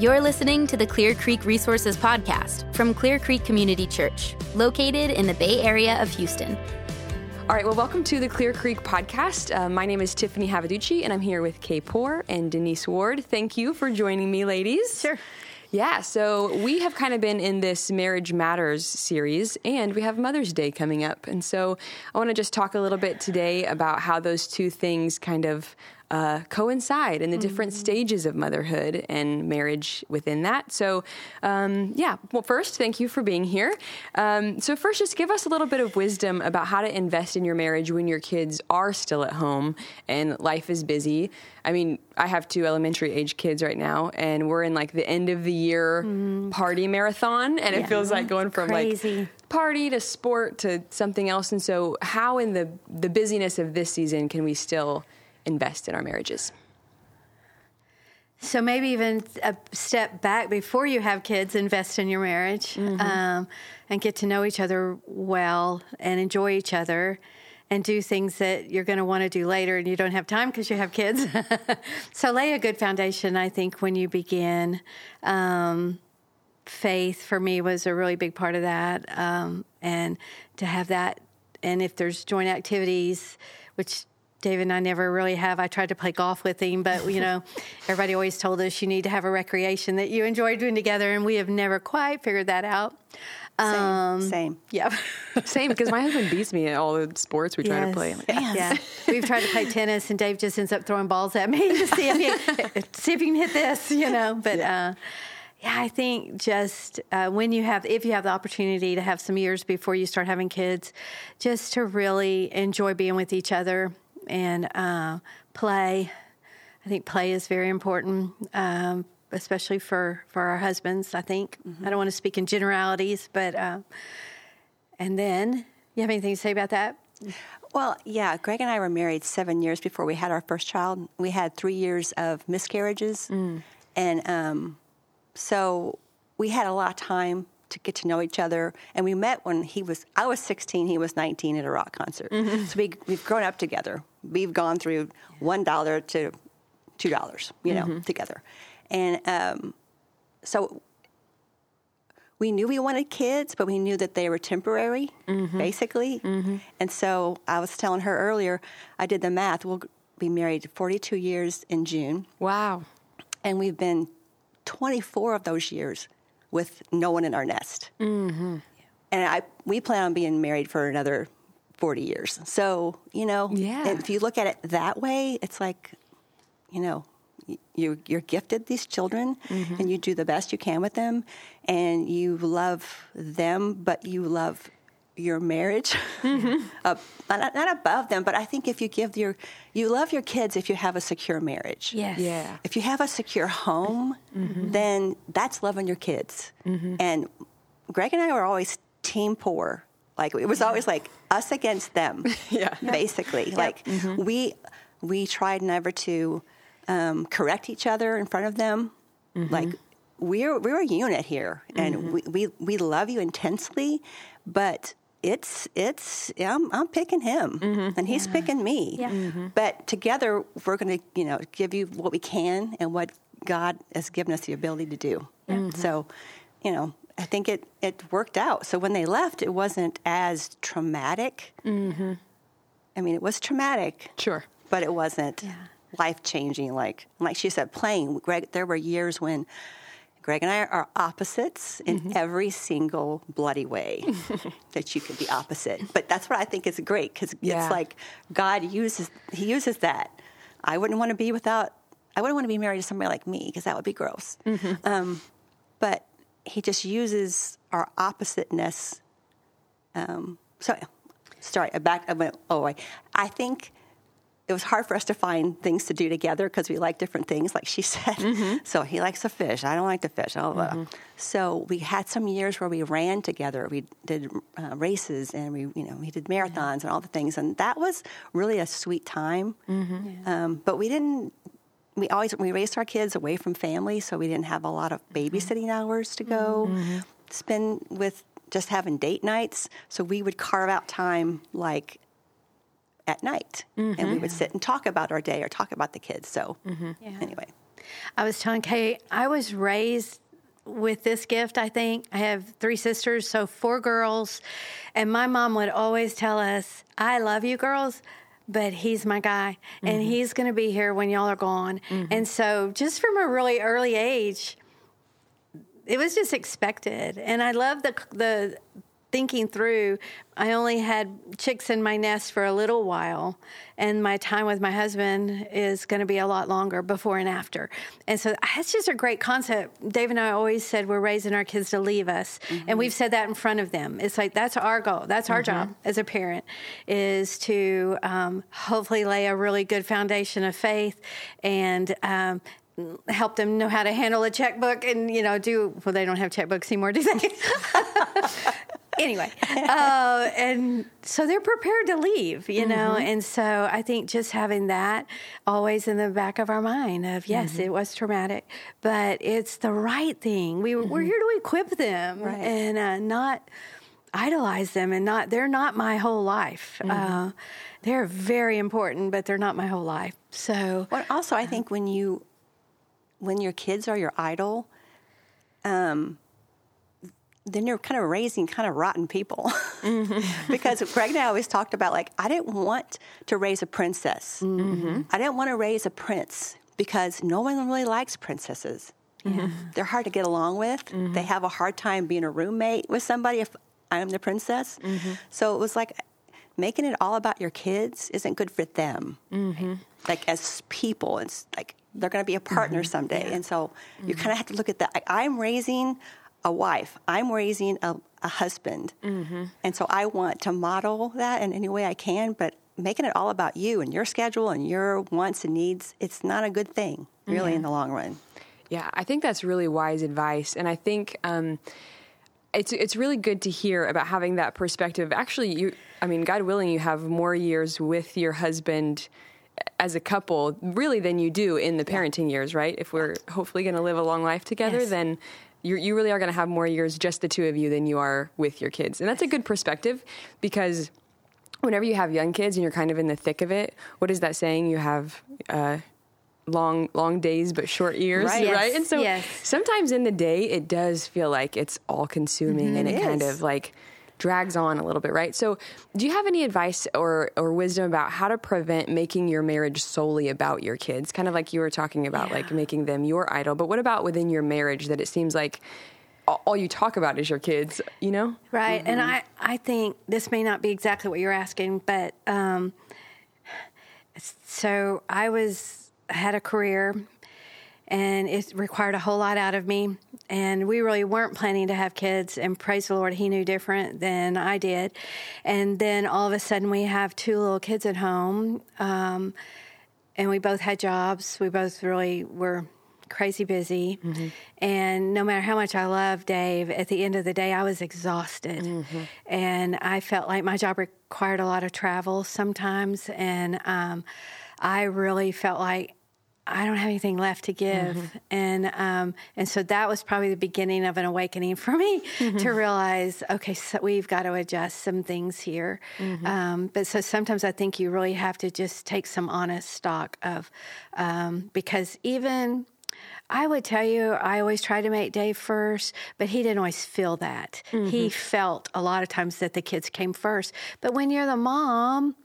You're listening to the Clear Creek Resources Podcast from Clear Creek Community Church, located in the Bay Area of Houston. All right, well, welcome to the Clear Creek podcast. Uh, my name is Tiffany Ravedutti, and I'm here with Kay Poore and Denise Ward. Thank you for joining me, ladies. Sure. Yeah, so we have kind of been in this Marriage Matters series, and we have Mother's Day coming up. And so I want to just talk a little bit today about how those two things kind of uh, coincide in the different Mm-hmm. stages of motherhood and marriage within that. So, um, yeah, well, first, thank you for being here. Um, so, first, just give us a little bit of wisdom about how to invest in your marriage when your kids are still at home and life is busy. I mean, I have two elementary age kids right now, and we're in like the end of the year party marathon, and it feels like going from Crazy. like party to sport to something else. And so, how in the the busyness of this season can we still invest in our marriages? So maybe even a step back before you have kids, invest in your marriage um, and get to know each other well and enjoy each other and do things that you're going to want to do later and you don't have time because you have kids. so lay a good foundation, I think, when you begin. Um, faith for me was a really big part of that. Um, and to have that, and if there's joint activities, which David and I never really have. I tried to play golf with him, but you know, everybody always told us you need to have a recreation that you enjoy doing together, and we have never quite figured that out. Same. same. Yeah. Same, because my husband beats me at all the sports we try to play. I'm like, "Man." Yeah, we've tried to play tennis, and Dave just ends up throwing balls at me to see if he see if you can hit this, you know. But uh, yeah, I think just uh, when you have, if you have the opportunity to have some years before you start having kids, just to really enjoy being with each other and uh, play. I think play is very important. Um, especially for, for our husbands, I think. I don't want to speak in generalities, but, uh, and then, you have anything to say about that? Well, yeah, Greg and I were married seven years before we had our first child. We had three years of miscarriages. And um, so we had a lot of time to get to know each other. And we met when he was, I was 16, he was 19 at a rock concert. Mm-hmm. So we, we've grown up together. We've gone through $1 to $2, you know, mm-hmm. together. And um, so we knew we wanted kids, but we knew that they were temporary, mm-hmm. basically. And so I was telling her earlier, I did the math. We'll be married 42 years in June, Wow. and we've been 24 of those years with no one in our nest. Mm-hmm. And I, we plan on being married for another 40 years. So, you know, Yeah. if you look at it that way, it's like, you know, you, you're gifted these children and you do the best you can with them and you love them, but you love your marriage uh, not, not above them but i think if you give your you love your kids if you have a secure marriage Yes. Yeah. if you have a secure home, mm-hmm. then that's loving your kids. Mm-hmm. And Greg and I were always team Poore. Like it was always like us against them. Yeah. Basically, like we we tried never to um, correct each other in front of them. Like we're we're a unit here, and we, we we love you intensely, but. It's it's I'm, I'm picking him mm-hmm. and he's picking me, Yeah. Mm-hmm. but together we're going to you know give you what we can and what God has given us the ability to do. Mm-hmm. So, you know, I think it it worked out. So when they left, it wasn't as traumatic. Mm-hmm. I mean, it was traumatic, Sure. but it wasn't life changing. Like like she said, playing. Greg, there were years when. Greg and I are opposites in every single bloody way that you could be opposite. But that's what I think is great because Yeah. it's like God uses He uses that. I wouldn't want to be without. I wouldn't want to be married to somebody like me because that would be gross. Um, but He just uses our oppositeness. Um, so, sorry, back. I went. Oh, I, I think it was hard for us to find things to do together because we like different things, like she said. Mm-hmm. So he likes to fish. I don't like to fish. blah, blah, blah. So we had some years where we ran together. We did uh, races and we, you know, we did marathons and all the things, and that was really a sweet time. Mm-hmm. Um, but we didn't. We always we raised our kids away from family, so we didn't have a lot of mm-hmm. babysitting hours to go spend with just having date nights. So we would carve out time like at night and we mm-hmm. would sit and talk about our day or talk about the kids so mm-hmm. yeah anyway I was telling Kay, I was raised with this gift, I think. I have three sisters, so four girls. And my mom would always tell us, I love you girls, but he's my guy and Mm-hmm. he's going to be here when y'all are gone. Mm-hmm. And so, just from a really early age, it was just expected. And I love the, the, Thinking through, I only had chicks in my nest for a little while, and my time with my husband is going to be a lot longer before and after. And so that's just a great concept. Dave and I always said we're raising our kids to leave us, and we've said that in front of them. It's like that's our goal. That's our job as a parent is to um, hopefully lay a really good foundation of faith and. Um, help them know how to handle a checkbook and you know do well they don't have checkbooks anymore do they anyway uh, and so they're prepared to leave you know? And so i think just having that always in the back of our mind of yes it was traumatic but it's the right thing. We, we're here to equip them Right. and uh, not idolize them and not they're not my whole life. Uh, they're very important but they're not my whole life. So Well, also, I think when you, when your kids are your idol, um, then you're kind of raising kind of rotten people. Mm-hmm. because Greg and I always talked about like I didn't want to raise a princess. Mm-hmm. I didn't want to raise a prince because no one really likes princesses. Mm-hmm. They're hard to get along with. They have a hard time being a roommate with somebody if I'm the princess. So it was like making it all about your kids isn't good for them. Like as people, it's like they're going to be a partner someday, and so you kind of have to look at that. I, I'm raising a wife. I'm raising a, a husband, and so I want to model that in any way I can. But making it all about you and your schedule and your wants and needs, it's not a good thing, really, in the long run. Yeah, I think that's really wise advice, and I think um, it's it's really good to hear about having that perspective. Actually, you, I mean, God willing, you have more years with your husband as a couple, really, than you do in the parenting years, right? If we're hopefully going to live a long life together, Yes. then. You you really are going to have more years, just the two of you, than you are with your kids. And that's a good perspective because whenever you have young kids and you're kind of in the thick of it, what is that saying? You have uh, long long days but short years, Right. Yes, right? And so yes. sometimes in the day it does feel like it's all consuming and it, It kind of like drags on a little bit, right? So, do you have any advice or or wisdom about how to prevent making your marriage solely about your kids? Kind of like you were talking about like making them your idol, but what about within your marriage that it seems like all you talk about is your kids, you know? Right. And I, I think this may not be exactly what you're asking, but um, so I was I had a career and it required a whole lot out of me. And we really weren't planning to have kids. And praise the Lord, He knew different than I did. And then all of a sudden, we have two little kids at home. Um, and we both had jobs. We both really were crazy busy. And no matter how much I love Dave, at the end of the day, I was exhausted. And I felt like my job required a lot of travel sometimes. And um, I really felt like I don't have anything left to give, and um, and so that was probably the beginning of an awakening for me to realize, okay, so we've got to adjust some things here. Um, but so sometimes I think you really have to just take some honest stock of, um, because even. I would tell you, I always try to make Dave first, but he didn't always feel that. He felt a lot of times that the kids came first. But when you're the mom,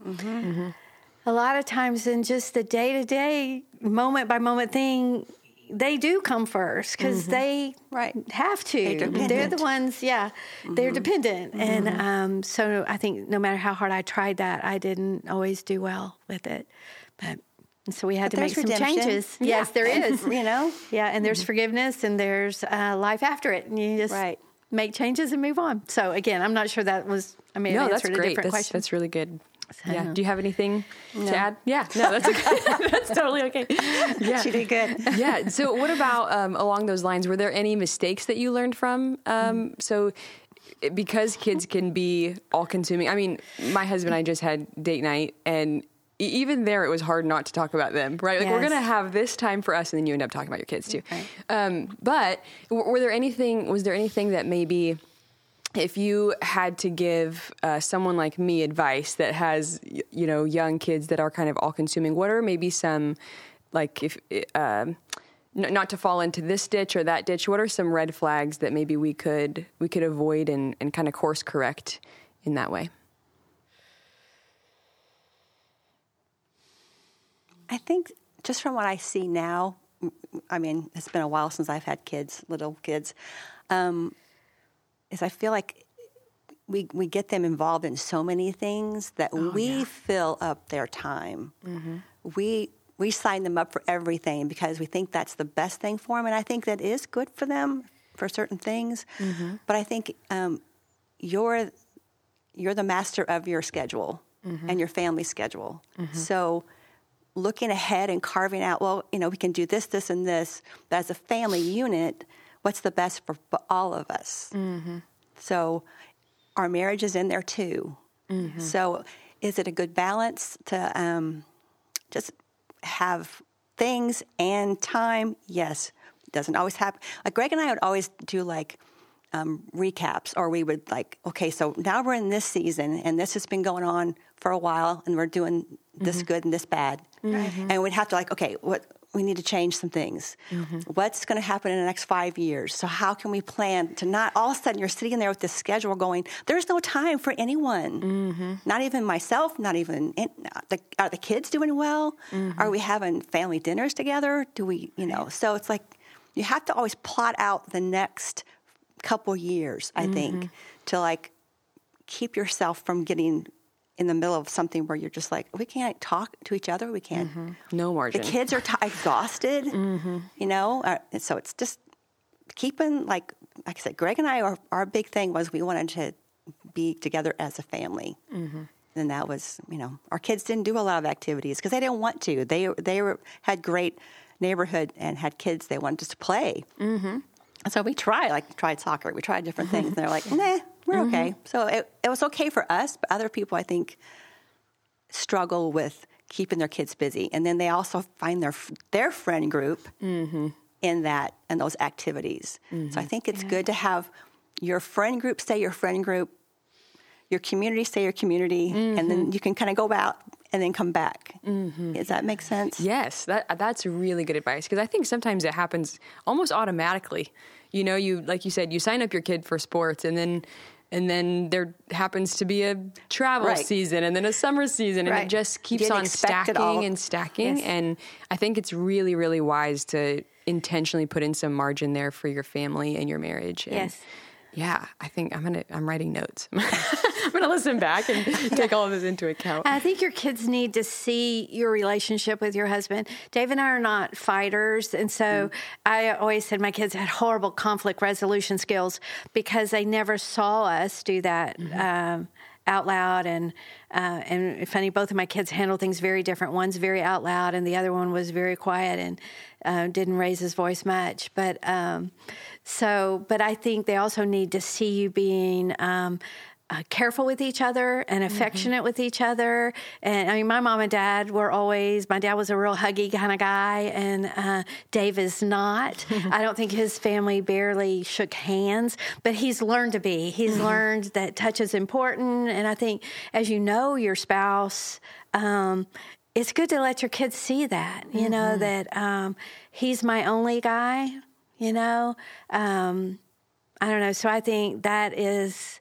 a lot of times in just the day to day, moment by moment thing, they do come first because they Right. have to. They're They're, the ones, yeah, they're dependent. And um, so I think no matter how hard I tried that, I didn't always do well with it. But so we had to make some redemption. changes. Yeah. Yes, there is. You know? Yeah, and there's forgiveness and there's uh, life after it. And you just Right. make changes and move on. So again, I'm not sure that was, I mean, No, that's answered a great. different That's, question. that's really good. Yeah. Do you have anything to add? Yeah. No, that's okay. that's totally okay. Yeah. She did good. yeah. So, what about um, along those lines? Were there any mistakes that you learned from? Um, so, because kids can be all consuming. I mean, my husband and I just had date night, and even there, it was hard not to talk about them, right? Like, we're going to have this time for us, and then you end up talking about your kids too. Um, but w- were there anything, was there anything that maybe if you had to give uh, someone like me advice that has you know young kids that are kind of all consuming what are maybe some like if n- not to fall into this ditch or that ditch? What are some red flags that maybe we could we could avoid and, and kind of course correct in that way? I think just from what I see now, i mean, it's been a while since I've had kids, little kids, um, is I feel like we we get them involved in so many things that oh, we fill up their time. Mm-hmm. We we sign them up for everything because we think that's the best thing for them, and I think that is good for them for certain things. Mm-hmm. But I think um, you're you're the master of your schedule mm-hmm. and your family schedule. So looking ahead and carving out, well, you know, we can do this, this, and this. But as a family unit, what's the best for all of us? So our marriage is in there too. So is it a good balance to um, just have things and time? Yes. It doesn't always happen. Like Greg and I would always do like um, recaps, or we would like, okay, so now we're in this season, and this has been going on for a while, and we're doing this mm-hmm. good and this bad, mm-hmm. and we'd have to like, okay, what we need to change some things. Mm-hmm. What's going to happen in the next five years? So how can we plan to not all of a sudden you're sitting there with this schedule going, there's no time for anyone, not even myself, not even in, the, are the kids doing well? Are we having family dinners together? Do we, you know? So it's like you have to always plot out the next couple years, I think, to like keep yourself from getting in the middle of something where you're just like, we can't talk to each other. We can't. No margin. The kids are t- exhausted, you know. Uh, so it's just keeping like, like I said, Greg and I, our, our big thing was we wanted to be together as a family. And that was, you know, our kids didn't do a lot of activities because they didn't want to. They they were had great neighborhood and had kids they wanted us to play. Mm-hmm. And so we tried, like tried soccer, we tried different things, and they're like, nah, we're mm-hmm. okay. So it, it was okay for us, but other people, I think, struggle with keeping their kids busy, and then they also find their their friend group mm-hmm. in that and those activities. So I mm-hmm. think it's good to have your friend group stay your friend group, your community stay your community, and then you can kind of go out and then come back. Does that make sense? Yes, that that's really good advice because I think sometimes it happens almost automatically. You know, you like you said, you sign up your kid for sports, and then and then there happens to be a travel Right. season, and then a summer season, and Right. it just keeps on stacking and stacking. Yes. And I think it's really, really wise to intentionally put in some margin there for your family and your marriage. And Yes. Yeah, I think I'm gonna. I'm writing notes. I'm gonna listen back and take all of this into account. I think your kids need to see your relationship with your husband. Dave and I are not fighters. And so I always said my kids had horrible conflict resolution skills because they never saw us do that. Um, out loud and uh, and funny both of my kids handle things very different. One's very out loud and the other one was very quiet and uh, didn't raise his voice much. But um, so but i think they also need to see you being um, uh, careful with each other and affectionate with each other. And I mean, my mom and dad were always, my dad was a real huggy kind of guy, and uh, Dave is not. I don't think his family barely shook hands, but he's learned to be. He's learned that touch is important. And I think as you know your spouse, um, it's good to let your kids see that, you know, that um, he's my only guy, you know. Um, I don't know. So I think that is.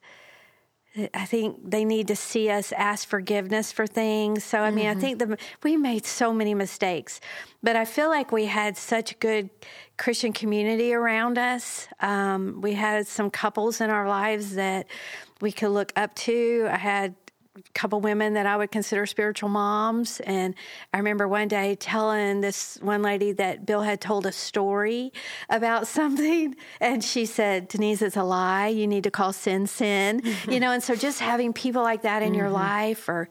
I think they need to see us ask forgiveness for things. So I mean, I think the we made so many mistakes, but I feel like we had such good Christian community around us. Um, we had some couples in our lives that we could look up to. I had couple women that I would consider spiritual moms. And I remember one day telling this one lady that Bill had told a story about something. And she said, Denise, it's a lie. You need to call sin sin. you know, and so just having people like that in your mm-hmm. life or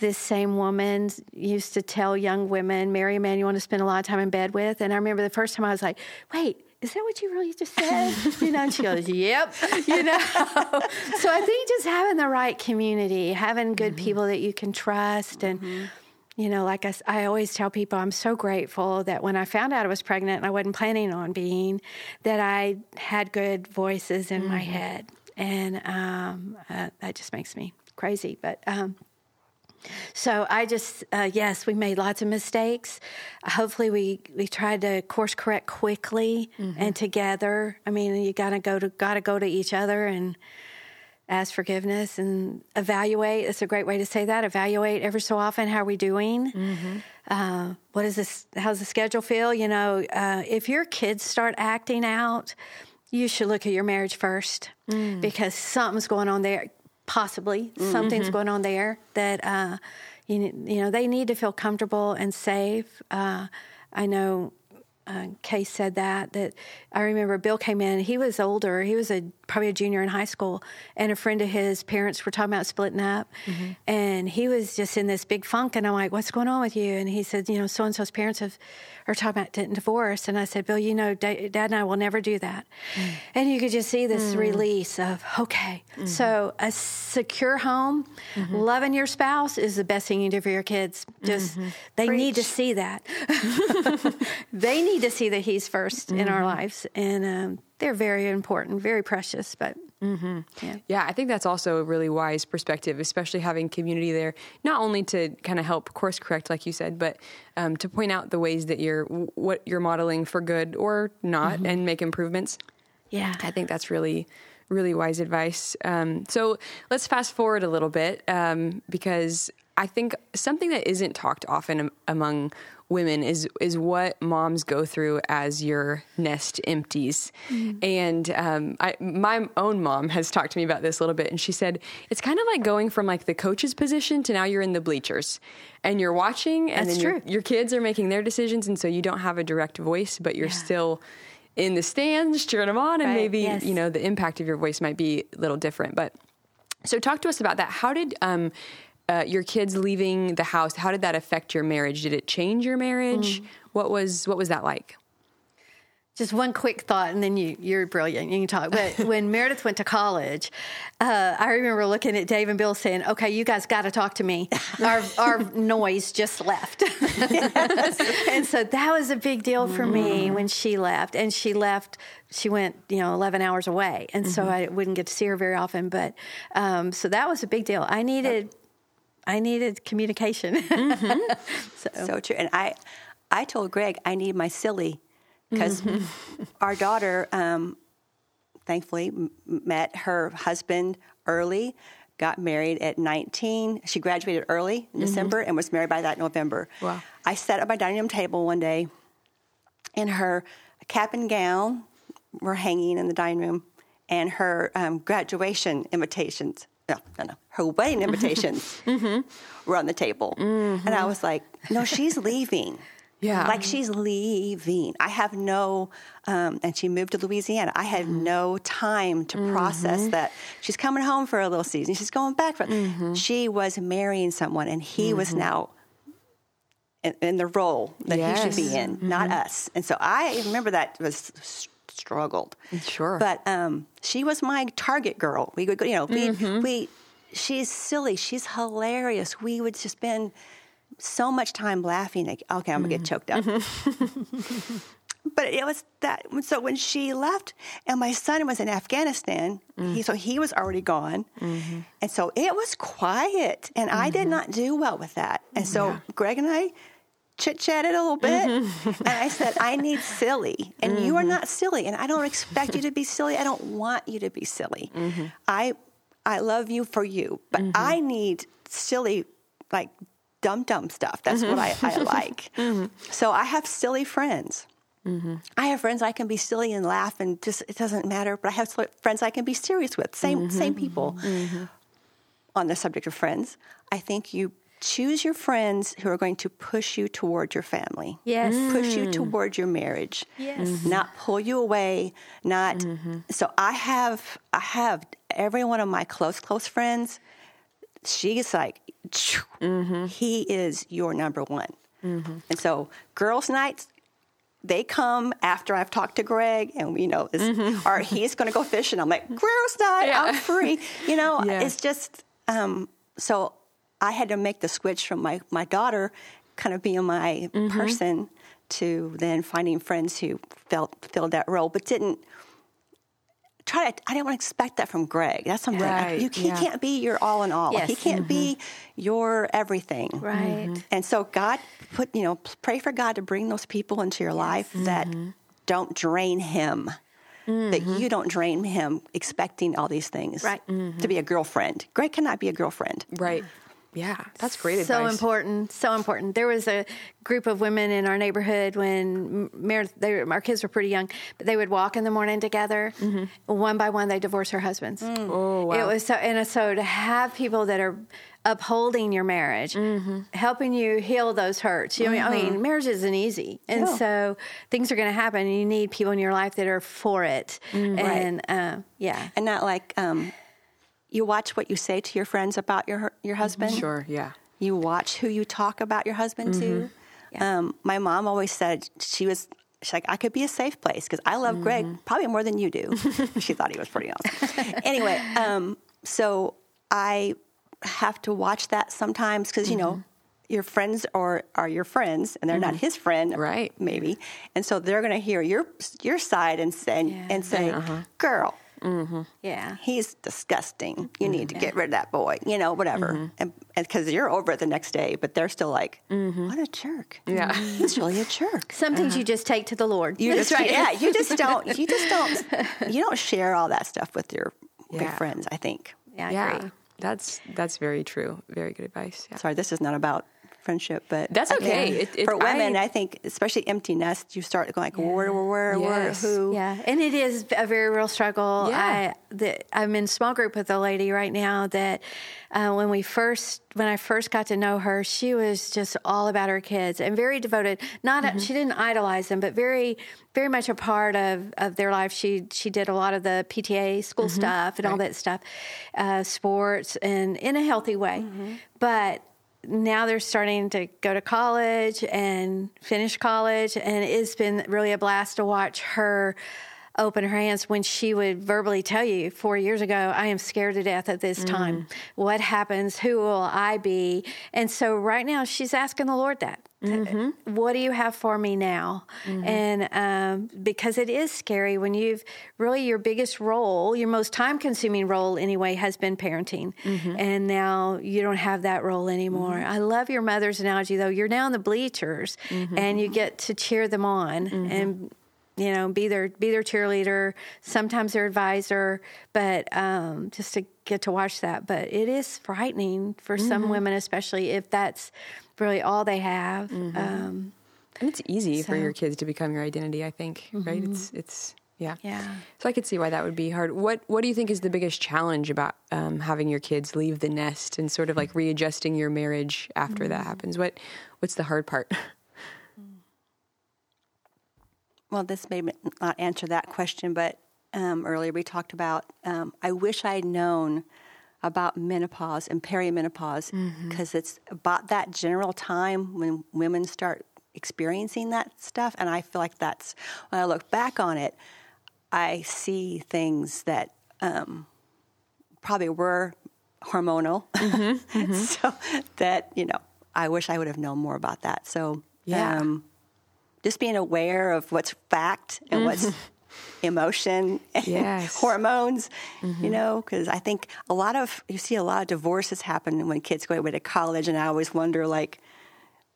this same woman used to tell young women, marry a man you want to spend a lot of time in bed with. And I remember the first time I was like, wait, is that what you really just said? you know, and she goes, yep, you know. so I think just having the right community, having good people that you can trust and, you know, like I always tell people, I'm so grateful that when I found out I was pregnant and I wasn't planning on being, that I had good voices in my head. And um, uh, that just makes me crazy. But um, So I just, uh, yes, we made lots of mistakes. Hopefully, we we tried to course correct quickly and together. I mean, you gotta go to gotta go to each other and ask forgiveness and evaluate. It's a great way to say that. Evaluate every so often. How are we doing? Uh, what is this? How's the schedule feel? You know, uh, if your kids start acting out, you should look at your marriage first because something's going on there. Possibly something's going on there that uh, you you know they need to feel comfortable and safe. Uh, I know uh, Case said that that I remember Bill came in. He was older. He was a probably a junior in high school, and a friend of his parents were talking about splitting up, and he was just in this big funk. And I'm like, "What's going on with you?" And he said, "You know, so and so's parents have are talking about getting divorced." And I said, "Bill, you know, Da- Dad and I will never do that." Mm. And you could just see this mm. release of okay. Mm-hmm. So a secure home, mm-hmm. loving your spouse is the best thing you can do for your kids. Just mm-hmm. they need to see that. they need to see that he's 1st in our lives, and um, they're very important, very precious. But yeah, Yeah, I think that's also a really wise perspective, especially having community there, not only to kind of help course correct, like you said, but um, to point out the ways that you're, what you're modeling for good or not and make improvements. yeah, I think that's really, really wise advice. Um, so let's fast forward a little bit um, because I think something that isn't talked often among women is is what moms go through as your nest empties. And um, I, my own mom has talked to me about this a little bit, and she said it's kind of like going from like the coach's position to now you're in the bleachers, and you're watching, and That's then your, true. your kids are making their decisions, and so you don't have a direct voice, but you're still in the stands cheering them on, and Right, maybe yes. you know the impact of your voice might be a little different. But so talk to us about that. How did um, uh, your kids leaving the house? How did that affect your marriage? Did it change your marriage? Mm. What was what was that like? Just one quick thought, and then you, you're brilliant. You can talk. But when Meredith went to college, uh, I remember looking at Dave and Bill saying, "Okay, you guys got to talk to me. Our our noise just left." and so that was a big deal for me when she left. And she left. She went, you know, 11 hours away, and so I wouldn't get to see her very often. But um, so that was a big deal. I needed. I needed communication. So true. And I, I told Greg I need my silly because our daughter, um, thankfully, m- met her husband early, got married at 19. She graduated early in December and was married by that November. Wow. I sat at my dining room table one day, and her cap and gown were hanging in the dining room, and her um, graduation invitations. No, no, no. Her wedding invitations mm-hmm. were on the table. And I mm-hmm. was like, no, she's leaving. Yeah. Like she's leaving. I have no, um, and she moved to Louisiana. I had mm-hmm. no time to process that. She's coming home for a little season. She's going back for, she was marrying someone and he was now in, in the role that he should be Yes. in, not us. And so I remember that was struggled. Sure. But um, she was my target girl. We would go, you know, we, mm-hmm. we, she's silly. She's hilarious. We would just spend so much time laughing. Like, okay, I'm gonna get mm-hmm. choked up. Mm-hmm. but it was that. So when she left, and my son was in Afghanistan, he, mm. so he was already gone, and so it was quiet, and I did not do well with that. And so Greg and I chit chatted a little bit, mm-hmm. and I said, "I need silly, and you are mm-hmm. not silly, and I don't expect you to be silly. I don't want you to be silly. Mm-hmm. I I love you for you, but I need silly, like dumb dumb stuff. That's what I, I like. So I have silly friends. I have friends I can be silly and laugh and just it doesn't matter. But I have friends I can be serious with. Same same people. On the subject of friends, I think you choose your friends who are going to push you toward your family. Yes. Push you mm. toward your marriage. Yes. Mm-hmm. Not pull you away. Not mm-hmm. so I have I have every one of my close close friends. She's like, mm-hmm. he is your number one. And so girls' nights, they come after I've talked to Greg, and you know, it's, or he's going to go fishing. I'm like, girls' night, I'm free. You know, Yeah. it's just um, so. I had to make the switch from my my daughter, kind of being my mm-hmm. person, to then finding friends who felt filled that role, but didn't try to. I didn't want to expect that from Greg. That's something Right, you, he yeah. can't be your all in all. Like, he can't be mm-hmm. your everything. Right. Mm-hmm. And so God put, you know, pray for God to bring those people into your life that don't drain him. That you don't drain him expecting all these things Right. to be a girlfriend. Greg cannot be a girlfriend. Right. Yeah, that's great so advice. important so important. There was a group of women in our neighborhood when Meredith, they, our kids were pretty young but they would walk in the morning together. Mm-hmm. One by one they divorced her husbands. Mm. Oh, wow. it was so and so to have people that are upholding your marriage mm-hmm. helping you heal those hurts. You know, i mean mm-hmm. marriage isn't easy. And No. so things are going to happen and you need people in your life that are for it. Mm. And uh, yeah. And not like um, you watch what you say to your friends about your your mm-hmm. husband. Sure. Yeah. You watch who you talk about your husband to. Mm-hmm. Um, my mom always said she was. She's like, I could be a safe place because I love Greg mm-hmm. probably more than you do. she thought he was pretty awesome. anyway, um, so I have to watch that sometimes because you know your friends are are your friends and they're not his friend, Right. Maybe, and so they're going to hear your your side and say Yeah. and say, uh-huh. "Girl, Mm-hmm. yeah he's disgusting. You mm-hmm. need to get rid of that boy, you know, whatever. Mm-hmm. And because you're over it the next day, but they're still like, what a jerk. Yeah. He's really a jerk. some things you uh-huh. just take to the lord You just, right. yeah, you just don't, you just don't, you don't share all that stuff with your, with Yeah. friends, I think. yeah, I yeah. agree. That's that's very true. Very good advice. Yeah. Sorry, this is not about friendship, but That's okay. think It- it- for women, I- I, think, especially empty nest, you start going like, where, where, where, where, Yes. who? Yeah, and it is a very real struggle. Yeah. I, the, I'm in small group with a lady right now that uh, when we first, when I first got to know her, she was just all about her kids and very devoted. Not Mm-hmm. she didn't idolize them, but very, very much a part of, of their life. She she did a lot of the PTA school Mm-hmm. stuff and all that stuff, uh, sports, and in a healthy way. Mm-hmm. But now they're starting to go to college and finish college and it's been really a blast to watch her open her hands when she would verbally tell you four years ago i am scared to death at this time. Mm. What happens? Who will i be? And so right now she's asking the lord that Mm-hmm. what do you have for me now? Mm-hmm. And um, because it is scary when you've really your biggest role your most time consuming role anyway has been parenting. Mm-hmm. And now you don't have that role anymore. I love your mother's analogy though. You're now in the bleachers and you get to cheer them on and you know be their be their cheerleader sometimes their advisor. But um, just to get to watch that but it is frightening for some women especially if that's really all they have um, And it's easy for your kids to become your identity. I think. Right. It's it's yeah. yeah So I could see why that would be hard. What What do you think is the biggest challenge about um, having your kids leave the nest and sort of like readjusting your marriage after that happens? What What's the hard part? Well, this may not answer that question, but um, earlier we talked about um, I wish I had known about menopause and perimenopause because it's about that general time when women start experiencing that stuff. And I feel like that's, when I look back on it, I see things that um, probably were hormonal. so that, you know, I wish I would have known more about that. So, Yeah. um, just being aware of what's fact and what's emotion and Yes. hormones, you mm-hmm. know, because I think a lot of, you see a lot of divorces happen when kids go away to college. And I always wonder, like,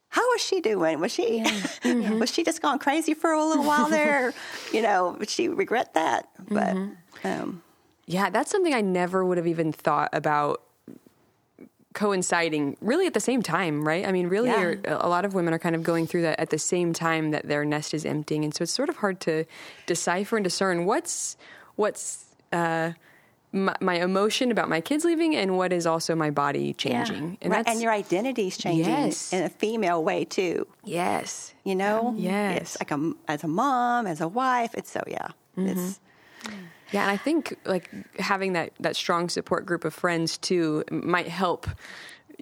how was she doing? Was she mm-hmm. was she just gone crazy for a little while there? you know, would she regret that? But mm-hmm. um, Yeah, that's something I never would have even thought about coinciding really at the same time, right? I mean, really, Yeah. a lot of women are kind of going through that at the same time that their nest is emptying, and so it's sort of hard to decipher and discern what's what's uh, my, my emotion about my kids leaving and what is also my body changing, and right, that's and your identity's changing Yes. in a female way too. yes, You know, Yes. It's like a, as a mom, as a wife. It's so yeah. It's Yeah, and I think like having that that strong support group of friends too might help.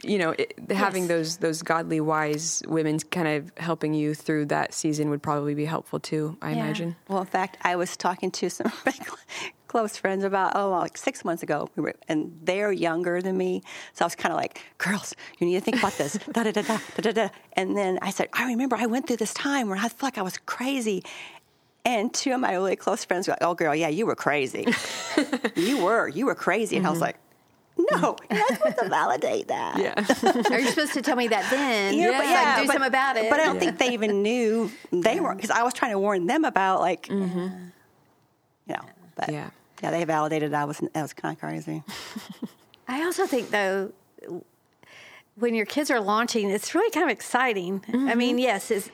You know, it, having Yes. those those godly, wise women kind of helping you through that season would probably be helpful too. I Yeah. imagine. Well, in fact, I was talking to some of my close friends about oh, well, like six months ago, we were, and they're younger than me, so I was kind of like, "Girls, you need to think about this." da, da, da, da, da, da, da. And then I said, "I remember I went through this time where I felt like I was crazy." And two of my really close friends were like, "Oh, girl, yeah, you were crazy. you were, you were crazy." And I was mm-hmm. like, "No, you're not supposed to validate that." Yeah. Are you supposed to tell me that then? Yeah, so but I yeah, can do but- something about it. But I don't think they even knew they were because I was trying to warn them about like, mm-hmm. you know. But Yeah. yeah, they validated I was I was kind of crazy. I also think though, when your kids are launching, it's really kind of exciting. I mean, mm-hmm. yes, it's it,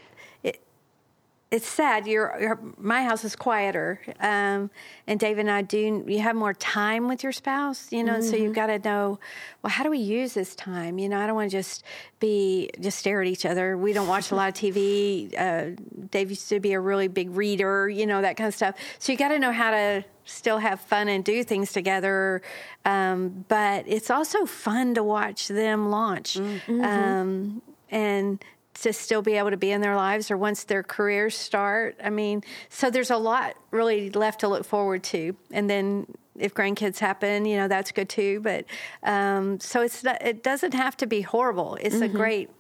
it's sad. Your, your my house is quieter, um, and Dave and I do. You have more time with your spouse, you know, and so you've got to know. Well, how do we use this time? You know, I don't want to just be just stare at each other. We don't watch a lot of TV. Uh, Dave used to be a really big reader, you know, that kind of stuff. So you got to know how to still have fun and do things together. Um, but it's also fun to watch them launch um, and to still be able to be in their lives or once their careers start. I mean, so there's a lot really left to look forward to. And then if grandkids happen, you know, that's good too. But um, so it's not, it doesn't have to be horrible. It's a great,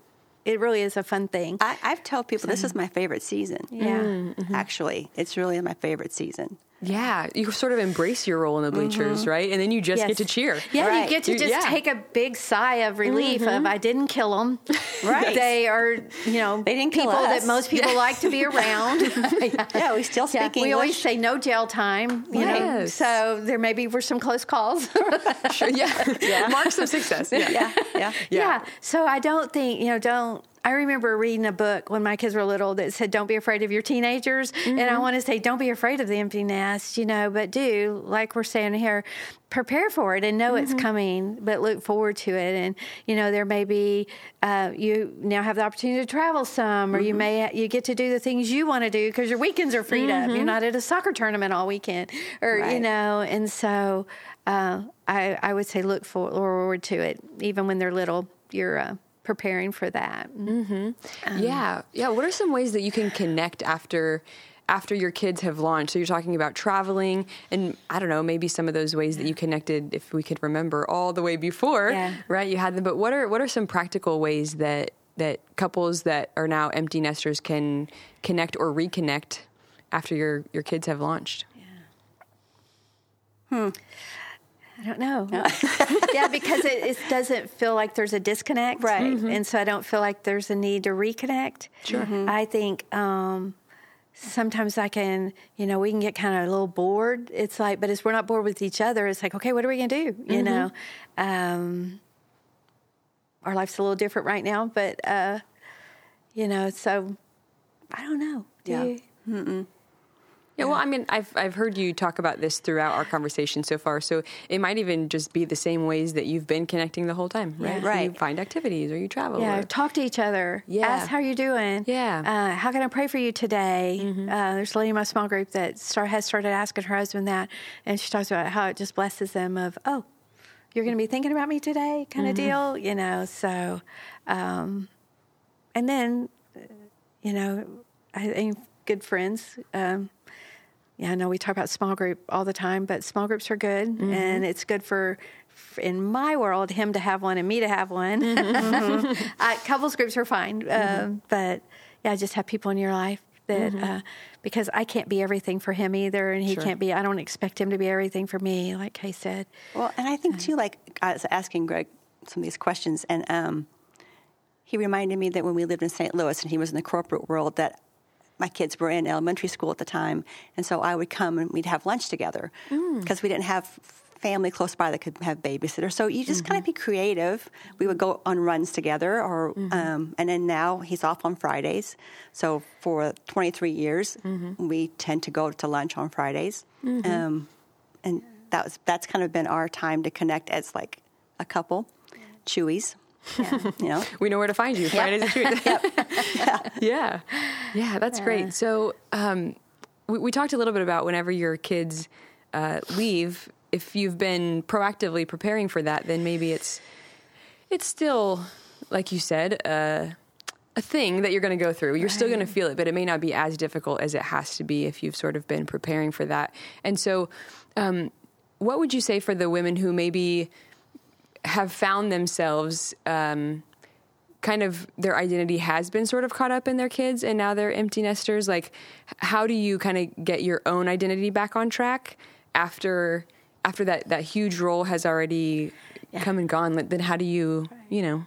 it really is a fun thing. I, I've told people this is my favorite season. yeah. Actually, it's really my favorite season. Yeah, you sort of embrace your role in the bleachers, mm-hmm. right? And then you just Yes. get to cheer. Yeah, Right. you get to You- just yeah. take a big sigh of relief of mm-hmm. I didn't kill them. Right. They are, you know, They didn't people that most people like to be around. Yeah, we still Yeah, speak we always say no jail time, you know. So there maybe were some close calls. Sure, yeah. Marks of success. Yeah. yeah, yeah. yeah. So I don't think, you know, don't. I remember reading a book when my kids were little that said, "Don't be afraid of your teenagers," and I want to say, "Don't be afraid of the empty nest," you know. But do, like we're saying here, prepare for it and know it's coming, but look forward to it. And you know, there may be uh, you now have the opportunity to travel some, or you may you get to do the things you want to do because your weekends are freed up. You're not at a soccer tournament all weekend, or you know. And so, uh, I I would say look forward to it, even when they're little. You're uh, preparing for that. Mm-hmm. Um, yeah, yeah. What are some ways that you can connect after after your kids have launched? So you're talking about traveling, and I don't know, maybe some of those ways that you connected, if we could remember all the way before, Yeah. right? You had them, but what are what are some practical ways that that couples that are now empty nesters can connect or reconnect after your your kids have launched? Hmm. I don't know. yeah, because it, it doesn't feel like there's a disconnect. Right. And so I don't feel like there's a need to reconnect. Sure. I think um, sometimes I can, you know, we can get kind of a little bored. It's like, but as we're not bored with each other, it's like, okay, what are we going to do? You know? Um, our life's a little different right now, but, uh, you know, so I don't know. Do Yeah. you? Yeah, well, I mean, I've I've heard you talk about this throughout our conversation so far. So it might even just be the same ways that you've been connecting the whole time, right? Yeah. So Right. You find activities or you travel. Yeah, or- talk to each other. Yeah. Ask how you're doing. Yeah. Uh, how can I pray for you today? Uh, there's a lady in my small group that start, has started asking her husband that, and she talks about how it just blesses them of, oh, you're going to be thinking about me today, kind of deal, you know. So, um, and then, uh, you know, I think good friends. Um, yeah, I know we talk about small group all the time, but small groups are good, and it's good for, in my world, him to have one and me to have one. uh, couples groups are fine, um, but yeah, just have people in your life that uh, because I can't be everything for him either, and he can't be. I don't expect him to be everything for me, like Kay said. Well, and I think too, like I was asking Greg some of these questions, and um, he reminded me that when we lived in St. Louis and he was in the corporate world, that my kids were in elementary school at the time, and so I would come and we'd have lunch together mm. because we didn't have family close by that could have babysitters. So you just kind of mm-hmm. be creative. We would go on runs together, or mm-hmm. um, and then now he's off on Fridays. So for 23 years, mm-hmm. we tend to go to lunch on Fridays, um, and that was that's kind of been our time to connect as like a couple, Chuy's. you know, we know where to find you. Fridays and Tuesdays. yeah, yeah, that's great. So um, we, we talked a little bit about whenever your kids uh, leave. If you've been proactively preparing for that, then maybe it's it's still, like you said, uh, a thing that you're going to go through. You're still going to feel it, but it may not be as difficult as it has to be if you've sort of been preparing for that. And so, um, what would you say for the women who maybe have found themselves um, kind of their identity has been sort of caught up in their kids and now they're empty nesters. Like how do you kind of get your own identity back on track after after that that huge role has already come and gone? Then how do you you know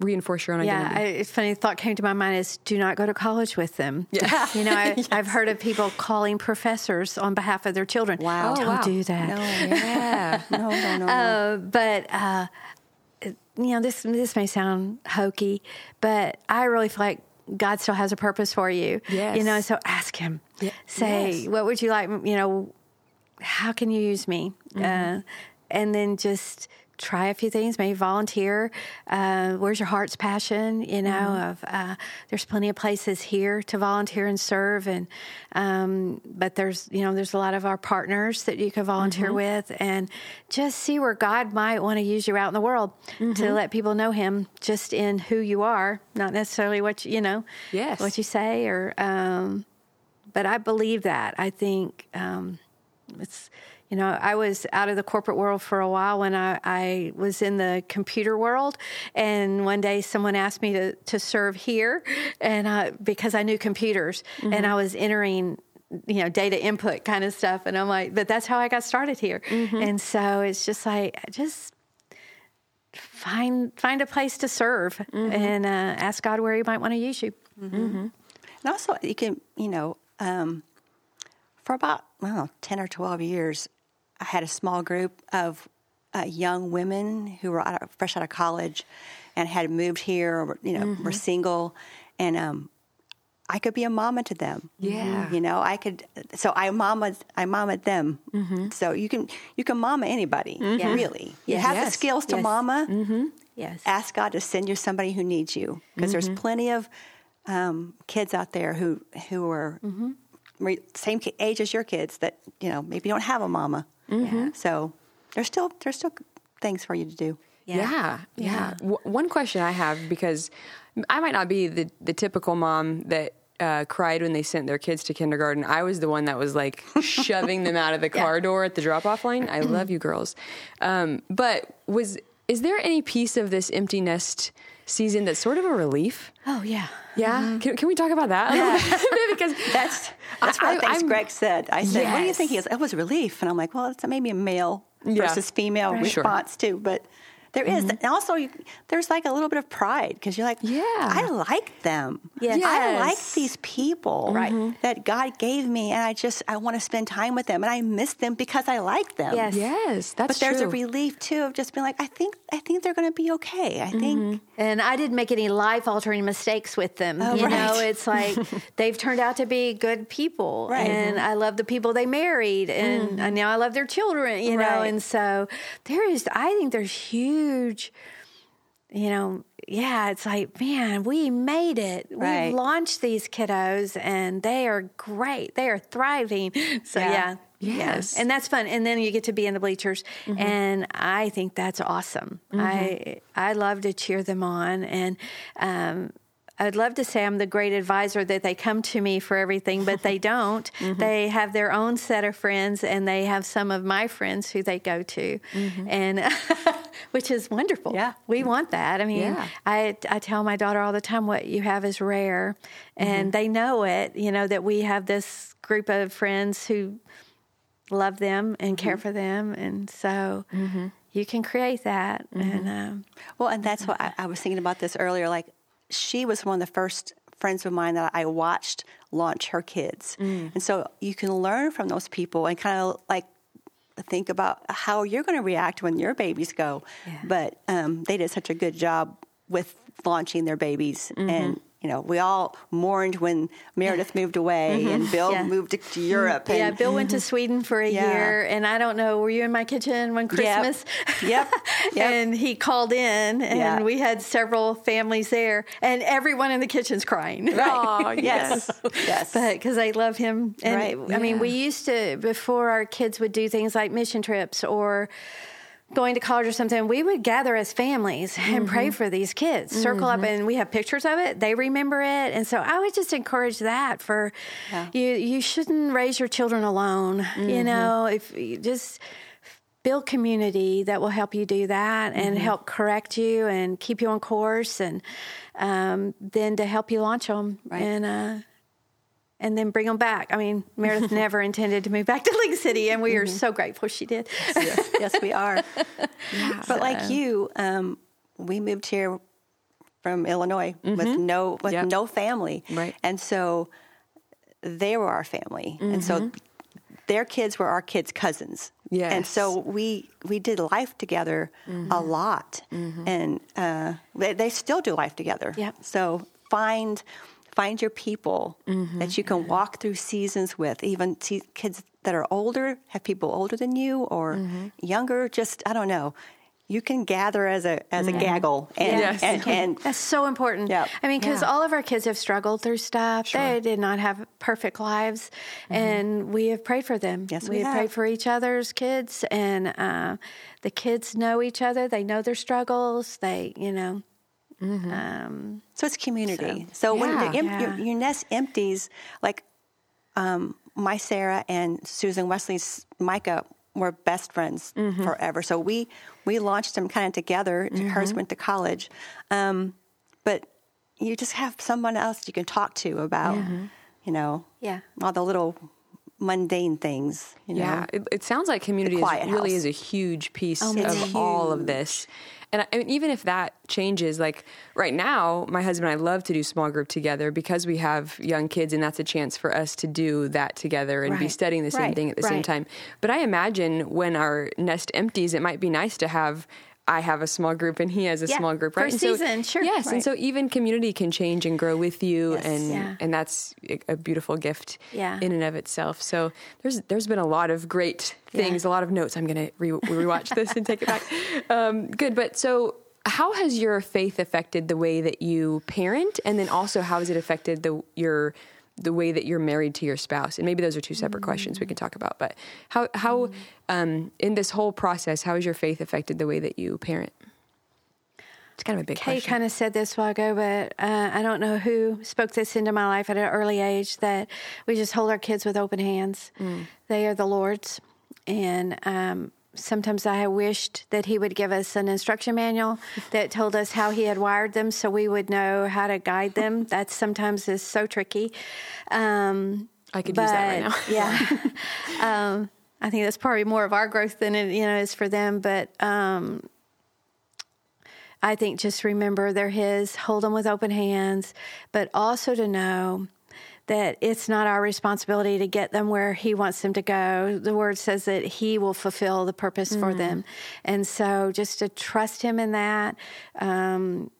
reinforce your own Yeah, identity I, it's funny. The thought came to my mind is do not go to college with them. Yeah. you know, I, I've heard of people calling professors on behalf of their children. Wow. don't Oh, wow. do that. No, yeah no, no, no. no. Uh, but uh, you know, this this may sound hokey, but I really feel like God still has a purpose for you. Yes. You know, so ask Him. Yeah. Say, Yes. what would you like? You know, how can you use me? Uh, and then just try a few things. Maybe volunteer. Uh, where's your heart's passion? You know, of uh, there's plenty of places here to volunteer and serve, and um, but there's you know there's a lot of our partners that you can volunteer with, and just see where God might want to use you out in the world to let people know Him just in who you are, not necessarily what you, you know, Yes. what you say or. Um, but I believe that. I think um, it's, you know, I was out of the corporate world for a while when I, I was in the computer world. And one day someone asked me to, to serve here and I, because I knew computers and mm-hmm. I was entering you know data input kind of stuff and i'm like but that's how i got started here. Mm-hmm. And so it's just like just find find a place to serve mm-hmm. and uh, ask god where he might want to use you. And also, you can, you know, um, for about, I don't know, 10 or 12 years, I had a small group of uh, young women who were out of, fresh out of college and had moved here, or, you know, were single. And um, I could be a mama to them. Yeah. You know, I could, so I mama, I mama them. So you can, you can mama anybody, really. You Yes. have the skills to Yes. mama yes ask God to send you somebody who needs you because there's plenty of um, kids out there who who are re- same age as your kids that you know maybe don't have a mama. So there's still there's still things for you to do. Yeah, yeah. W- one question I have because I might not be the the typical mom that uh, cried when they sent their kids to kindergarten. I was the one that was like shoving them out of the car door at the drop off line. I love you girls, um, but was is there any piece of this empty nest season that's sort of a relief? oh yeah Yeah, mm-hmm. can, can we talk about that? bit? because That's that's one of the I- things I'm- Greg said. I said, "What do you think?" He goes, "It was a relief," and I'm like, "Well, it's maybe a male Yeah. versus female Right. Sure. response too, but." There is. Mm-hmm. and also you, there's like a little bit of pride because you're like, Yeah. I like them. Yes. I like these people Right. Mm-hmm. that God gave me, and I just I want to spend time with them, and I miss them because I like them. Yes. yes, that's true. but there's a relief too of just being like, I think I think they're going to be okay. I mm-hmm. think And I didn't make any life altering mistakes with them. Oh, you know, it's like they've turned out to be good people. Right. Mm-hmm. And I love the people they married. And, and now I love their children, you know. And so there is, I think there's huge, you know, yeah, it's like, man, we made it. Right. We've launched these kiddos and they are great. They are thriving. So, Yeah. yeah. Yes. And that's fun. And then you get to be in the bleachers. Mm-hmm. And I think that's awesome. I I love to cheer them on. And um, I'd love to say I'm the great advisor that they come to me for everything, but they don't. Mm-hmm. They have their own set of friends, and they have some of my friends who they go to, and which is wonderful. Mm-hmm. Yeah. we want that. I mean, Yeah. I I tell my daughter all the time, what you have is rare, Mm-hmm. and they know it. You know that we have this group of friends who love them and care Mm-hmm. for them, and so you can create that. Mm-hmm. And um, Well, and that's what I, I was thinking about this earlier. Like, she was one of the first friends of mine that I watched launch her kids, and so you can learn from those people and kind of like think about how you're going to react when your babies go. But um, they did such a good job with launching their babies and. You know, we all mourned when Meredith moved away mm-hmm. and Bill Yeah. moved to, to Europe. yeah, Bill went to Sweden for a Yeah. year, and I don't know. Were you in my kitchen one Christmas? Yep. Yep. and he called in, and Yeah. we had several families there, and everyone in the kitchen's crying. Aw, yes, yes. but because they love him. And Right, I mean, we used to before our kids would do things like mission trips or going to college or something, we would gather as families and Mm-hmm. pray for these kids. Circle up, and we have pictures of it. They remember it, and so I would just encourage that for Yeah. you. You shouldn't raise your children alone. Mm-hmm. You know, if you just build community that will help you do that and Mm-hmm. help correct you and keep you on course and um, then to help you launch them Right. and uh, and then bring them back. I mean, Meredith never intended to move back to League City, and we are mm-hmm. so grateful she did. yes, yes, we are. But like you, um, we moved here from Illinois with mm-hmm. no with Yep. no family, Right. And so they were our family, and so mm-hmm. their kids were our kids' cousins. And so we we did life together a lot, and uh, they, they still do life together. Yep. So find find your people Mm-hmm. that you can walk through seasons with. Even see kids that are older, have people older than you or Mm-hmm. younger. Just I don't know. You can gather as a as a gaggle and Yes. and, and That's so important. Yep. I mean, because Yeah. all of our kids have struggled through stuff. They did not have perfect lives, and we have prayed for them. Mm-hmm. Yes, we, we have have. prayed for each other's kids, and uh, the kids know each other. They know their struggles. They, you know, um, So it's community. So, when Yeah. your, em- Yeah. your, your nest empties, like um, my Sarah and Susan Wesley's Micah were best friends Mm-hmm. forever. So we we launched them kind of together. Hers went to college, um, but you just have someone else you can talk to about, you know, Mm-hmm. Yeah. all the little mundane things. You know, Yeah, it, it sounds like community is, really is a huge piece Oh, of it's all of this. And I, I mean, even if that changes, like right now, my husband and I love to do small group together because we have young kids, and that's a chance for us to do that together and be studying the same Right. thing at the same time. But I imagine when our nest empties, it might be nice to have. I have a small group and he has a Yeah, small group, for right? so- season, sure. Yes, and so even community can change and grow with you, Yes. and Yeah. and that's a- beautiful gift Yeah. in and of itself. So there's there's been a lot of great things, a lot of notes. I'm going to re- rewatch this and take it back. Um, good, but so how has your faith affected the way that you parent, and then also how has it affected the your the way that you're married to your spouse? And maybe those are two separate questions we can talk about. But how how um, in this whole process, how has your faith affected the way that you parent? It's kind of a big Kay question. kind of said this while ago, but uh, I don't know who spoke this into my life at an early age that we just hold our kids with open hands. They are the Lord's. And um, sometimes I have wished that He would give us an instruction manual that told us how He had wired them so we would know how to guide them. That sometimes is so tricky. Um, I could use that right now. Yeah. um, I think that's probably more of our growth than it you know is for them. But um, I think just remember they're His, hold them with open hands, but also to know that it's not our responsibility to get them where He wants them to go. The Word says that He will fulfill the purpose for them, and so just to trust Him in that. Um,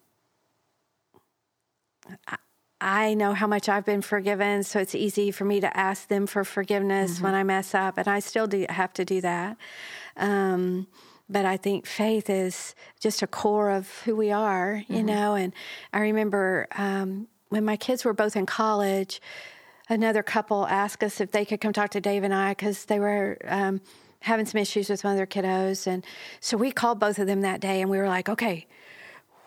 I know how much I've been forgiven, so it's easy for me to ask them for forgiveness when I mess up, and I still do have to do that. Um, but I think faith is just a core of who we are, you know. And I remember um, when my kids were both in college, another couple asked us if they could come talk to Dave and I because they were. Um, having some issues with one of their kiddos and so we called both of them that day and we were like okay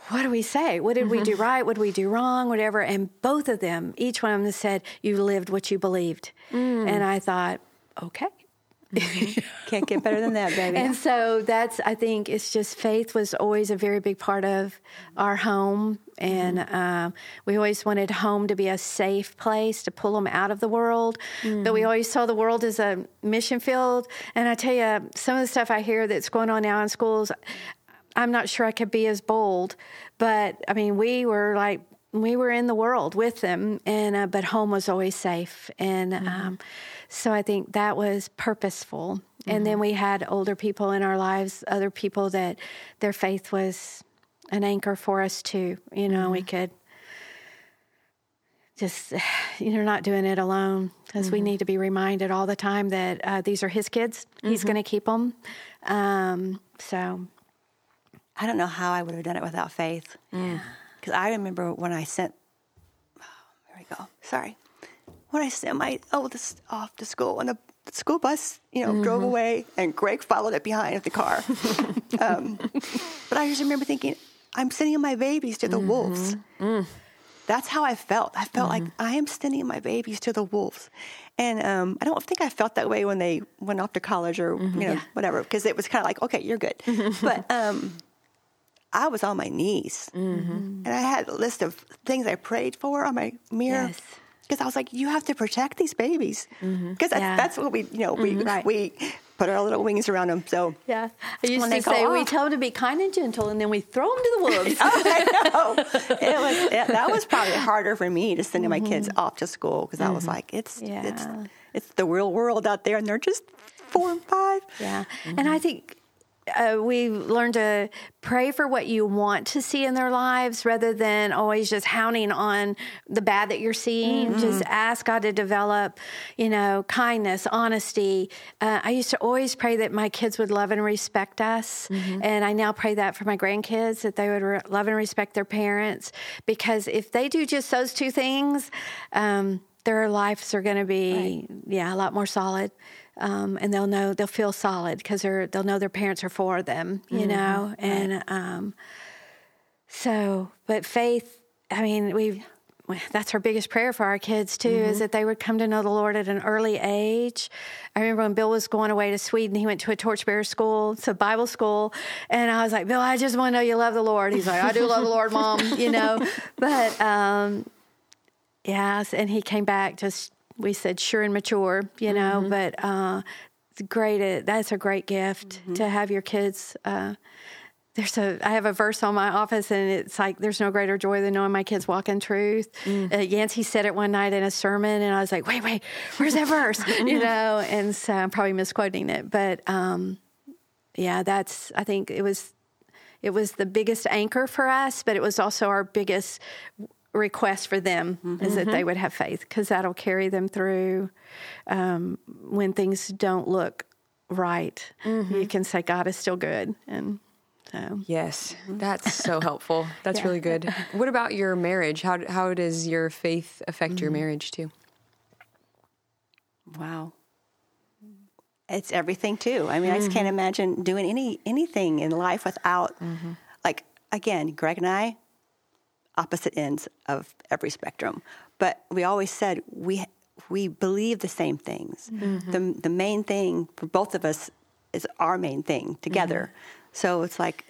what do we say? What did we do right? What did we do wrong? Whatever. And both of them, each one of them said, You lived what you believed. And I thought, Okay. can't get better than that, baby. And so that's, I think, it's just faith was always a very big part of our home. And um, we always wanted home to be a safe place to pull them out of the world. But we always saw the world as a mission field. And I tell you, some of the stuff I hear that's going on now in schools, I'm not sure I could be as bold. But I mean, we were like, we were in the world with them, and uh, but home was always safe, and um, so I think that was purposeful. And then we had older people in our lives, other people that their faith was an anchor for us too. You know, we could just you're not doing it alone because we need to be reminded all the time that uh, these are his kids. He's going to keep them. Um, so I don't know how I would have done it without faith. Because I remember when I sent, oh, here we go, sorry. When I sent my oldest off to school and the school bus, you know, drove mm-hmm. away and Greg followed it behind with the car. um, but I just remember thinking, I'm sending my babies to the mm-hmm. wolves. Mm. that's how I felt. I felt like mm-hmm. I am sending my babies to the wolves. And um, I don't think I felt that way when they went off to college or, you know, whatever, because it was kind of like, okay, you're good. but um, I was on my knees. And I had a list of things I prayed for on my mirror. Yes. Because I was like, you have to protect these babies. Mm-hmm. Because that's, Yeah. that's what we, you know, we, mm-hmm. Right. we put our little wings around them. So Yeah. I used to say, we tell them to be kind and gentle, and then we throw them to the wolves. Oh, I know. It was yeah, that was probably harder for me to send my mm-hmm. kids off to school because I was like, it's Yeah. it's it's the real world out there, and they're just four and five. Yeah. And I think uh, we learn to pray for what you want to see in their lives rather than always just hounding on the bad that you're seeing. Just ask God to develop, you know, kindness, honesty. Uh, I used to always pray that my kids would love and respect us. And I now pray that for my grandkids, that they would re- love and respect their parents. Because if they do just those two things, um, their lives are going to be, yeah, a lot more solid um, and they'll know they'll feel solid because they're they'll know their parents are for them, you know. And um, so, but faith, I mean, we that's our biggest prayer for our kids too, is that they would come to know the Lord at an early age. I remember when Bill was going away to Sweden, he went to a torchbearer school, it's a Bible school, and I was like, Bill, I just want to know you love the Lord. He's like, I do love the Lord, Mom, you know. But um, Yes, and he came back just we said sure and mature, you know, but uh it's great uh, that's a great gift to have your kids uh there's a I have a verse on my office and it's like there's no greater joy than knowing my kids walk in truth. Uh, Yancey said it one night in a sermon and I was like, "Wait, wait, where's that verse?" you know, and so I'm probably misquoting it, but um yeah, that's I think it was it was the biggest anchor for us, but it was also our biggest request for them mm-hmm. is that they mm-hmm. would have faith because that'll carry them through um, when things don't look right. Mm-hmm. You can say God is still good, and so Yes, that's so helpful. That's really good. What about your marriage? How how does your faith affect your marriage too? Wow. It's everything too. I mean, I just can't imagine doing any anything in life without, like, again, Greg and I, opposite ends of every spectrum, but we always said we we believe the same things. The the main thing for both of us is our main thing together. So it's like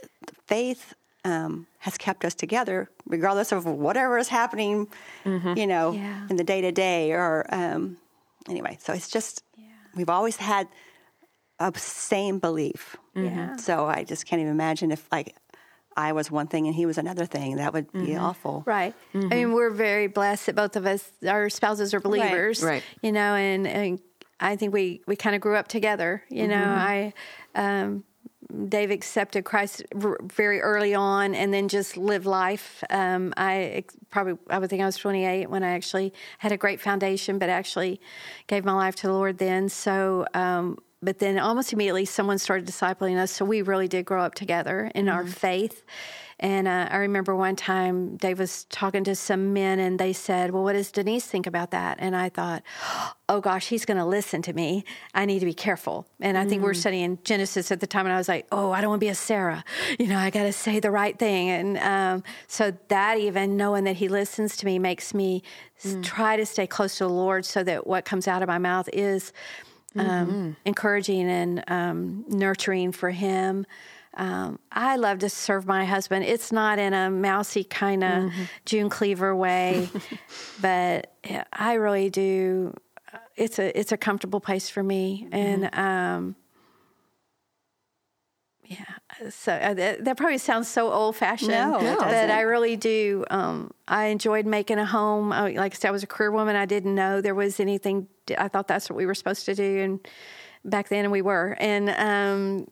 faith um, has kept us together, regardless of whatever is happening, you know, Yeah. in the day to day. Or um, anyway, so it's just we've always had a same belief. Yeah. So I just can't even imagine if like I was one thing and he was another thing. That would be awful. Right. I mean, we're very blessed that both of us, our spouses are believers. Right. You know, and, and I think we, we kind of grew up together. You know, I, um, Dave accepted Christ r- very early on and then just lived life. Um, I probably, I would think I was 28 when I actually had a great foundation, but actually gave my life to the Lord then. So, um, but then almost immediately someone started discipling us. So we really did grow up together in our faith. And uh, I remember one time Dave was talking to some men and they said, Well, what does Denise think about that? And I thought, Oh gosh, he's going to listen to me. I need to be careful. And I think we were studying Genesis at the time and I was like, Oh, I don't want to be a Sarah. You know, I got to say the right thing. And um, so that even knowing that he listens to me makes me s- try to stay close to the Lord so that what comes out of my mouth is um, encouraging and um, nurturing for him. Um, I love to serve my husband. It's not in a mousy kind of June Cleaver way, but I really do. It's a it's a comfortable place for me, and um. So uh, that, that probably sounds so old fashioned, No, but. I really do. Um, I enjoyed making a home. I, like I said, I was a career woman. I didn't know there was anything. I thought that's what we were supposed to do, and back then we were. And um,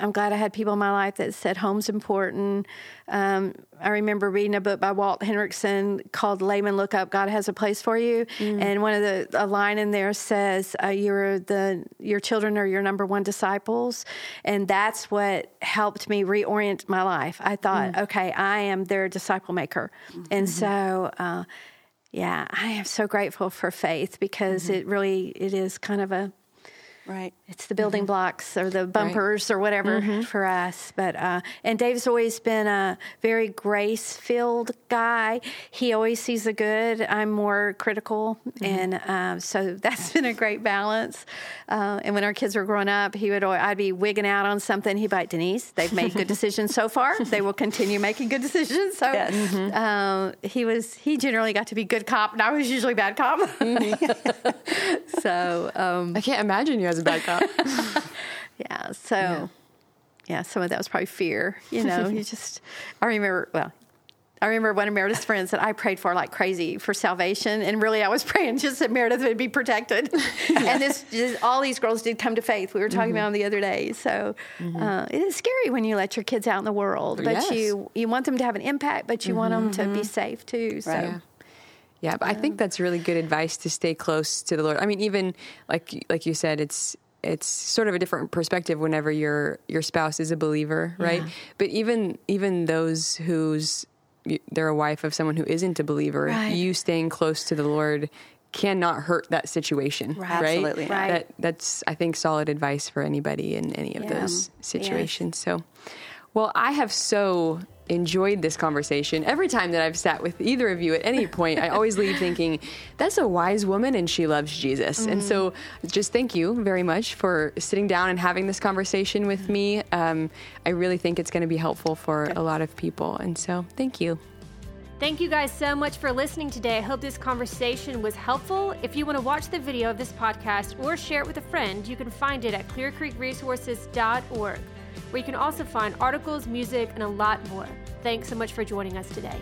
I'm glad I had people in my life that said home's important. Um, I remember reading a book by Walt Henrichsen called "Layman Look Up." God has a place for you, and one of the a line in there says, uh, "You're the your children are your number one disciples," and that's what helped me reorient my life. I thought, okay, I am their disciple maker, and so. Uh, yeah, I am so grateful for faith because it really it is kind of a Right. It's the building blocks or the bumpers or whatever for us. But uh, and Dave's always been a very grace filled guy. He always sees the good. I'm more critical, and uh, so that's been a great balance. Uh, and when our kids were growing up, he would I'd be wigging out on something. He'd be like, Denise, they've made good decisions so far. They will continue making good decisions. So Yes. um, he was he generally got to be good cop, and I was usually bad cop. so. Um, I can't imagine you as bad cop. yeah. So, yeah. some of that was probably fear. You know, you just, I remember, well, I remember one of Meredith's friends that I prayed for like crazy for salvation, and really I was praying just that Meredith would be protected. and this, just, all these girls did come to faith. We were talking about mm-hmm. them the other day. So mm-hmm. uh, it is scary when you let your kids out in the world, but Yes. you you want them to have an impact, but you want them to be mm-hmm. safe too. So. Right. Yeah. Yeah, but I think that's really good advice to stay close to the Lord. I mean, even like like you said, it's it's sort of a different perspective whenever your your spouse is a believer, right? But even even those who's they're a wife of someone who isn't a believer, Right. you staying close to the Lord cannot hurt that situation, Right. right? Absolutely. Right. That that's I think solid advice for anybody in any of Yeah. those Yes. situations. So, well, I have so enjoyed this conversation. Every time that I've sat with either of you at any point, I always leave thinking, that's a wise woman and she loves Jesus. And so just thank you very much for sitting down and having this conversation with me. Um, I really think it's going to be helpful for a lot of people. And so thank you. Thank you guys so much for listening today. I hope this conversation was helpful. If you want to watch the video of this podcast or share it with a friend, you can find it at clearcreekresources.org, where you can also find articles, music, and a lot more. Thanks so much for joining us today.